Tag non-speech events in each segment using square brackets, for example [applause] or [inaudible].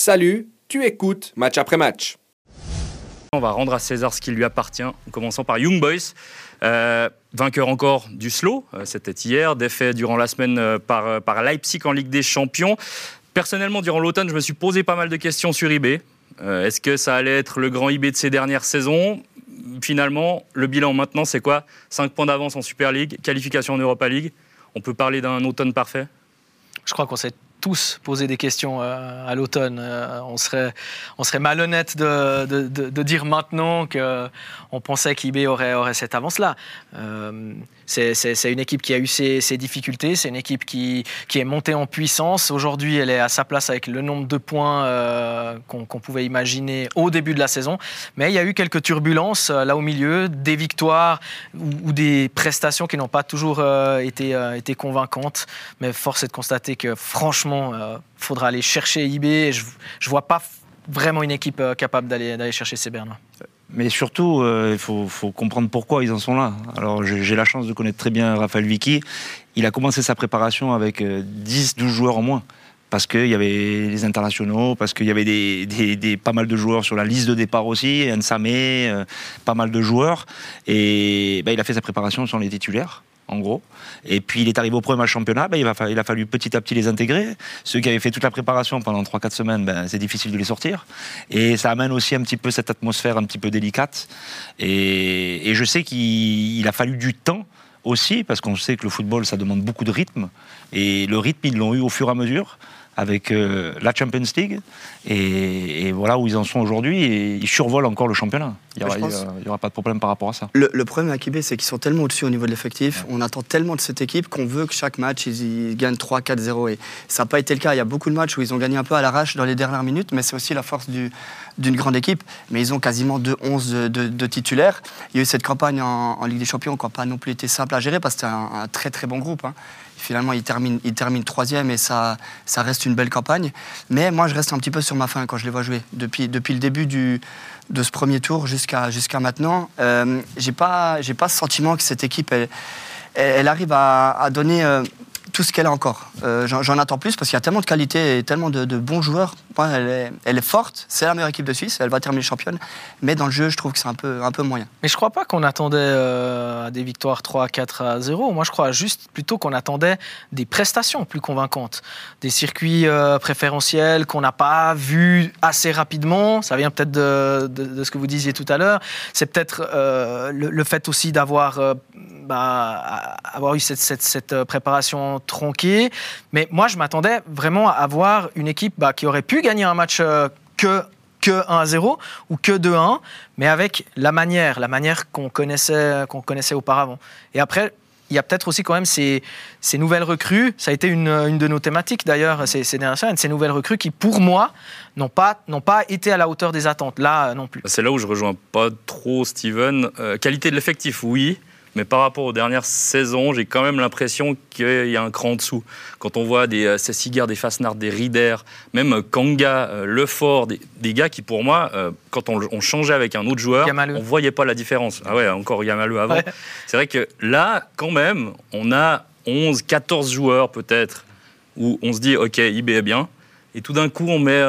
Salut, tu écoutes match après match. On va rendre à César ce qui lui appartient, en commençant par Young Boys. Euh, vainqueur encore du slow, euh, c'était hier, défait durant la semaine euh, par, par Leipzig en Ligue des Champions. Personnellement, durant l'automne, je me suis posé pas mal de questions sur eBay. Est-ce que ça allait être le grand eBay de ces dernières saisons? Finalement, le bilan maintenant, c'est quoi? 5 points d'avance en Super League, qualification en Europa League. On peut parler d'un automne parfait? Je crois qu'on s'est tous poser des questions euh, à l'automne. Euh, on, serait, on serait malhonnête de, dire maintenant qu'on pensait qu'IB aurait, cette avance-là. Euh, c'est une équipe qui a eu ses, difficultés, c'est une équipe qui, est montée en puissance. Aujourd'hui, elle est à sa place avec le nombre de points qu'on pouvait imaginer au début de la saison. Mais il y a eu quelques turbulences là au milieu, des victoires ou, des prestations qui n'ont pas toujours été convaincantes. Mais force est de constater que franchement, il euh, faudra aller chercher eBay. je ne vois pas vraiment une équipe euh, capable d'aller chercher ces Bernois. Mais surtout, euh, il faut, comprendre pourquoi ils en sont là. Alors, j'ai la chance de connaître très bien Raphaël Vicky. Il a commencé sa préparation avec 10-12 joueurs en moins. Parce qu'il y avait les internationaux, parce qu'il y avait pas mal de joueurs sur la liste de départ aussi, Nsame, pas mal de joueurs. Et bah, il a fait sa préparation sans les titulaires en gros. Et puis il est arrivé au premier match championnat, ben, il, a, fallu petit à petit les intégrer. Ceux qui avaient fait toute la préparation pendant 3-4 semaines, ben, c'est difficile de les sortir. Et ça amène aussi un petit peu cette atmosphère un petit peu délicate. Et je sais qu'il a fallu du temps aussi, parce qu'on sait que le football, ça demande beaucoup de rythme. Et le rythme, ils l'ont eu au fur et à mesure avec euh, la Champions League. Et, voilà où ils en sont aujourd'hui. Et ils survolent encore le championnat. Il n'y aura, pas de problème par rapport à ça. Le, problème à Kibé, c'est qu'ils sont tellement au-dessus au niveau de l'effectif. On attend tellement de cette équipe qu'on veut que chaque match, ils, gagnent 3-4-0. Et ça n'a pas été le cas. Il y a beaucoup de matchs où ils ont gagné un peu à l'arrache dans les dernières minutes, mais c'est aussi la force d'une grande équipe. Mais ils ont quasiment 2-11 de, titulaires. Il y a eu cette campagne en, Ligue des Champions qui n'a pas non plus été simple à gérer parce que c'était un, très très bon groupe. Hein. Finalement, il termine, il termine troisième et ça, ça reste une belle campagne. Mais moi, je reste un petit peu sur ma fin quand je les vois jouer. Depuis, depuis le début du, de ce premier tour jusqu'à jusqu'à maintenant, euh, j'ai pas, pas ce sentiment que cette équipe, arrive à, à donner euh, tout ce qu'elle a encore. Euh, j'en attends plus parce qu'il y a tellement de qualité et tellement de, bons joueurs. Elle est, forte, c'est la meilleure équipe de Suisse, elle va terminer championne. Mais dans le jeu, je trouve que c'est un peu, un peu moyen. Mais je crois pas qu'on attendait euh, des victoires 3, 4 à 0. Moi, je crois juste plutôt qu'on attendait des prestations plus convaincantes. Des circuits euh, préférentiels qu'on n'a pas vus assez rapidement. Ça vient peut-être de, ce que vous disiez tout à l'heure. C'est peut-être le, fait aussi d'avoir bah, avoir eu cette, cette préparation tronqué. Mais moi, je m'attendais vraiment à avoir une équipe bah, qui aurait pu gagner un match euh, que que 1 0 ou que 2-1, mais avec la manière, la manière qu'on connaissait, qu'on connaissait auparavant. Et après, il y a peut-être aussi quand même ces, nouvelles recrues. Ça a été une, de nos thématiques d'ailleurs ces, ces dernières semaines. Ces nouvelles recrues qui, pour moi, n'ont pas, été à la hauteur des attentes. Là, non plus. C'est là où je rejoins pas trop Steven. Euh, qualité de l'effectif, oui. Mais par rapport aux dernières saisons, j'ai quand même l'impression qu'il y a un cran en dessous. Quand on voit des euh, Cessigar, des Fasnard, des Rieder, même euh, Kanga, euh, Lefort, des, des, gars qui pour moi, quand on, changeait avec un autre joueur, on on voyait pas la différence. Ah ouais, encore Yamalou avant. C'est vrai que là, quand même, on a 11, 14 joueurs peut-être où on se dit, ok, IB est bien. Et tout d'un coup, on met,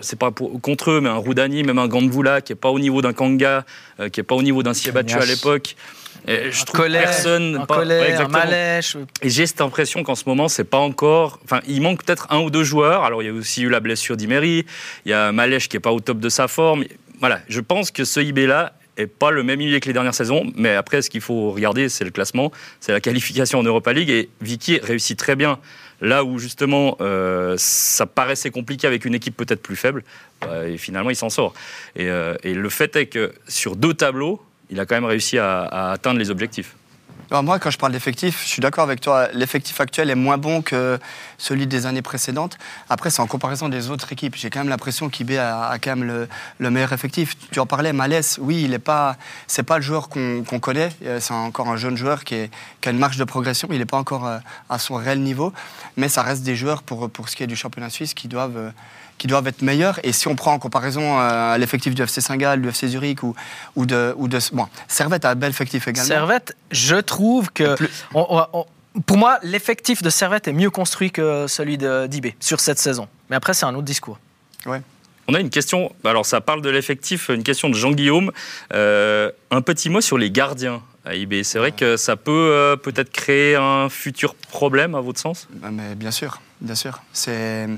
c'est pas contre eux, mais un Roudani, même un Gandvoula qui est pas au niveau d'un Kanga, qui est pas au niveau d'un Siebattu à l'époque. Et je trouve personne. Un colère, Malèche. Et j'ai cette impression qu'en ce moment, c'est pas encore. Enfin, il manque peut-être un ou deux joueurs. Alors, il y a aussi eu la blessure d'Imery. Il y a Malèche qui est pas au top de sa forme. Voilà, je pense que ce IB-là est pas le même IB que les dernières saisons. Mais après, ce qu'il faut regarder, c'est le classement, c'est la qualification en Europa League. Et Vicky réussit très bien là où justement euh, ça paraissait compliqué avec une équipe peut-être plus faible. Bah, et finalement, il s'en sort. Et, euh, et le fait est que sur deux tableaux, il a quand même réussi à, atteindre les objectifs. moi, quand je parle d'effectif, je suis d'accord avec toi. L'effectif actuel est moins bon que celui des années précédentes. Après, c'est en comparaison des autres équipes. J'ai quand même l'impression qu'IB a, quand même le, meilleur effectif. Tu en parlais, Malès, oui, il n'est pas, c'est pas le joueur qu'on connaît. Euh, c'est encore un jeune joueur qui, a une marge de progression. Il n'est pas encore euh, à son réel niveau. Mais ça reste des joueurs, pour, pour ce qui est du championnat suisse, qui doivent euh, qui doivent être meilleurs. Et si on prend en comparaison euh, l'effectif du FC Saint-Gall, du FC Zurich ou, ou, de, ou de. Bon, Servette a un bel effectif également. Servette, je trouve que. pour moi, l'effectif de Servette est mieux construit que celui d'IB sur cette saison. Mais après, c'est un autre discours. On a une question, alors ça parle de l'effectif, une question de Jean-Guillaume. Euh, un petit mot sur les gardiens à IB. C'est vrai que ça peut euh, peut-être créer un futur problème à votre sens? Bah, mais bien sûr, bien sûr. C'est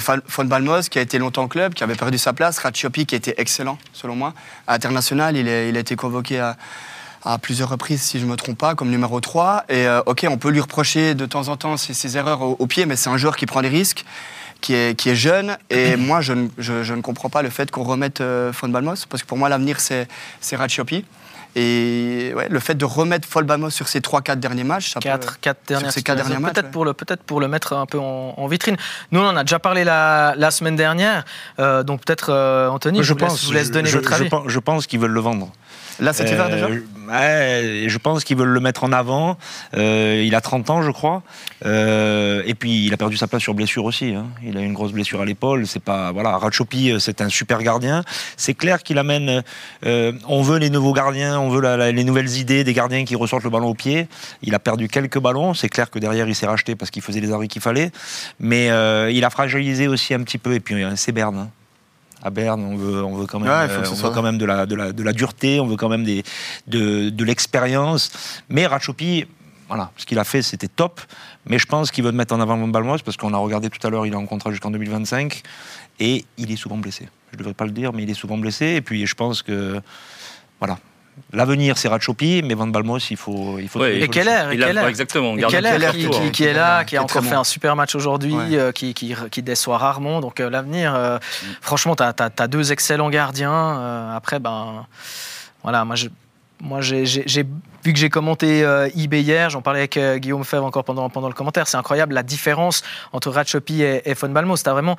Fon Balmos qui a été longtemps club, qui avait perdu sa place. Ratchiopi qui était excellent, selon moi. À international, il, est- il a été convoqué à, à plusieurs reprises, si je ne me trompe pas, comme numéro 3. Et euh, ok, on peut lui reprocher de temps en temps ses, ses erreurs au, au pied, mais c'est un joueur qui prend des risques. Qui est, qui est jeune et [clears throat] moi je, ne- je, je ne comprends pas le fait qu'on remette euh, Fon Balmos parce que pour moi l'avenir c'est Ratchiopi et ouais, le fait de remettre Fon Balmos sur ces 3-4 derniers matchs ça peut- 4, quatre dernières ces quatre titulaires. derniers matchs, Peut-être ouais. pour, le, peut-être pour le mettre un peu en, en vitrine. Nous, on en a déjà parlé la, la semaine dernière. euh, donc peut-être, euh, Anthony, je, vous laisse, je vous laisse donner je, votre je avis. pense- je pense qu'ils veulent le vendre. Là cet hiver Euh, déjà ouais, Je pense qu'ils veulent le mettre en avant. Euh, il a 30 ans, je crois. Euh, et puis, il a perdu sa place sur blessure aussi. hein. Il a eu une grosse blessure à l'épaule. C'est pas voilà. Ratchopi, euh, c'est un super gardien. C'est clair qu'il amène. euh, on veut les nouveaux gardiens. On veut les nouvelles idées des gardiens qui ressortent le ballon au pied. Il a perdu quelques ballons. C'est clair que derrière, il s'est racheté parce qu'il faisait les arrêts qu'il fallait. Mais euh, il a fragilisé aussi un petit peu. Et puis, euh, c'est Berne. À Berne, on veut, on veut quand même, Ouais, on veut quand même de la, de, la, de la dureté, on veut quand même des, de, de l'expérience. Mais Ratchopi, voilà, ce qu'il a fait, c'était top. Mais je pense qu'il veut mettre en avant Van Balmos parce qu'on a regardé tout à l'heure, il est en contrat jusqu'en 2025 et il est souvent blessé. Je ne devrais pas le dire, mais il est souvent blessé. Et puis je pense que, voilà. L'avenir, c'est Ratchopi, mais Van Balmos, il faut. Il faut Ouais, Et Keller, et a- Keller. Exactement. Et Keller, Keller, qui, retour, qui- hein. qui est là, qui a encore fait un super match aujourd'hui, Ouais. euh, qui, qui, qui déçoit rarement. Donc euh, l'avenir, euh, franchement, tu as, deux excellents gardiens. Euh, après, ben, voilà, moi, je, moi j'ai, vu que j'ai commenté euh, eBay hier, j'en parlais avec euh, Guillaume Fèvre encore pendant, pendant le commentaire, c'est incroyable la différence entre Ratchopi et, et Von Balmo. C'était vraiment.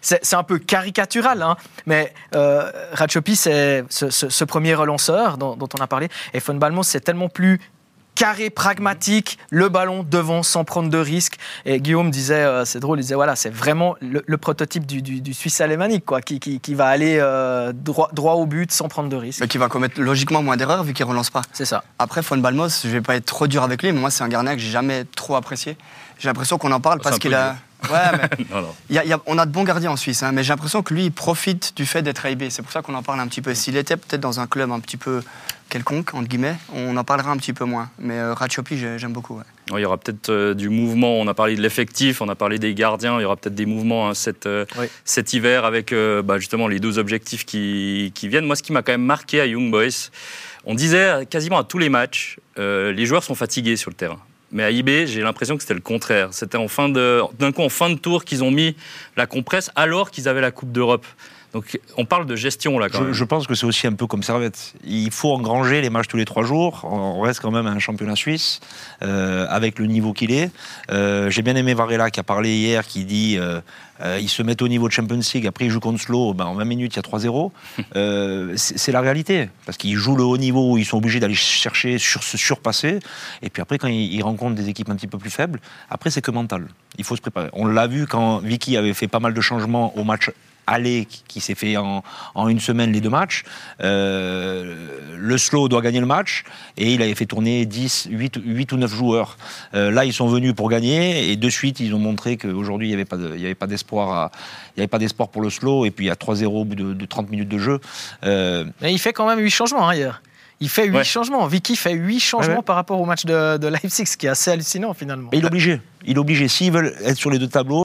C'est, un peu caricatural, hein, mais euh, Ratchopi, c'est ce, ce- ce premier relanceur dont, dont on a parlé, et Von Balmo, c'est tellement plus carré, pragmatique, le ballon devant sans prendre de risques. Et Guillaume disait, euh, c'est drôle, il disait voilà, c'est vraiment le, le prototype du, du, du Suisse alémanique, quoi, qui, qui, qui va aller euh, droit, droit au but sans prendre de risques. mais qui va commettre logiquement moins d'erreurs vu qu'il relance pas. C'est ça. Après, Fon Balmos, je vais pas être trop dur avec lui, mais moi, c'est un gardien que j'ai jamais trop apprécié. J'ai l'impression qu'on en parle parce un qu'il a. Ouais, mais [laughs] Non, non. il y a- il y a- on a de bons gardiens en Suisse, hein, mais j'ai l'impression que lui, il profite du fait d'être AIB. C'est pour ça qu'on en parle un petit peu. S'il était peut-être dans un club un petit peu quelconque, entre guillemets, on en parlera un petit peu moins. Mais euh, Ratchopi, j'ai- j'aime beaucoup. ouais. Ouais, Il y aura peut-être euh, du mouvement. On a parlé de l'effectif, on a parlé des gardiens. Il y aura peut-être des mouvements hein, cet, euh, Oui. cet hiver avec euh, bah, justement les deux objectifs qui, qui viennent. Moi, ce qui m'a quand même marqué à Young Boys, on disait quasiment à tous les matchs, les joueurs sont fatigués sur le terrain. Mais à IB, j'ai l'impression que c'était le contraire. C'était en fin de, d'un coup en fin de tour qu'ils ont mis la compresse alors qu'ils avaient la Coupe d'Europe. Donc on parle de gestion là quand Je, même. je pense que c'est aussi un peu comme Servette. Il faut engranger les matchs tous les trois jours. On reste quand même un championnat suisse euh, avec le niveau qu'il est. Euh, J'ai bien aimé Varela qui a parlé hier, qui dit euh, ils se mettent au niveau de Champions League. Après ils jouent contre Slow. Ben, en 20 minutes il y a 3-0. [laughs] Euh, c'est c'est la réalité parce qu'ils jouent le haut niveau où ils sont obligés d'aller chercher sur se surpasser. Et puis après quand ils, ils rencontrent des équipes un petit peu plus faibles, après c'est que mental. Il faut se préparer. On l'a vu quand Vicky avait fait pas mal de changements au match aller qui, s'est fait en, en une semaine les deux matchs. Euh, le slow doit gagner le match et il avait fait tourner 10, 8, 8 ou 9 joueurs. Euh, là, ils sont venus pour gagner et de suite, ils ont montré qu'aujourd'hui, il n'y avait pas de- il y avait pas d'espoir à- il y avait pas d'espoir pour le slow et puis il y a 3-0 au bout de, de 30 minutes de jeu. Euh, Mais il fait quand même 8 changements hein, hier. Il fait 8 Ouais. changements. Vicky fait 8 changements Ouais, ouais. par rapport au match de, de Leipzig, ce qui est assez hallucinant finalement. il est obligé. Il est obligé. S'ils veulent être sur les deux tableaux,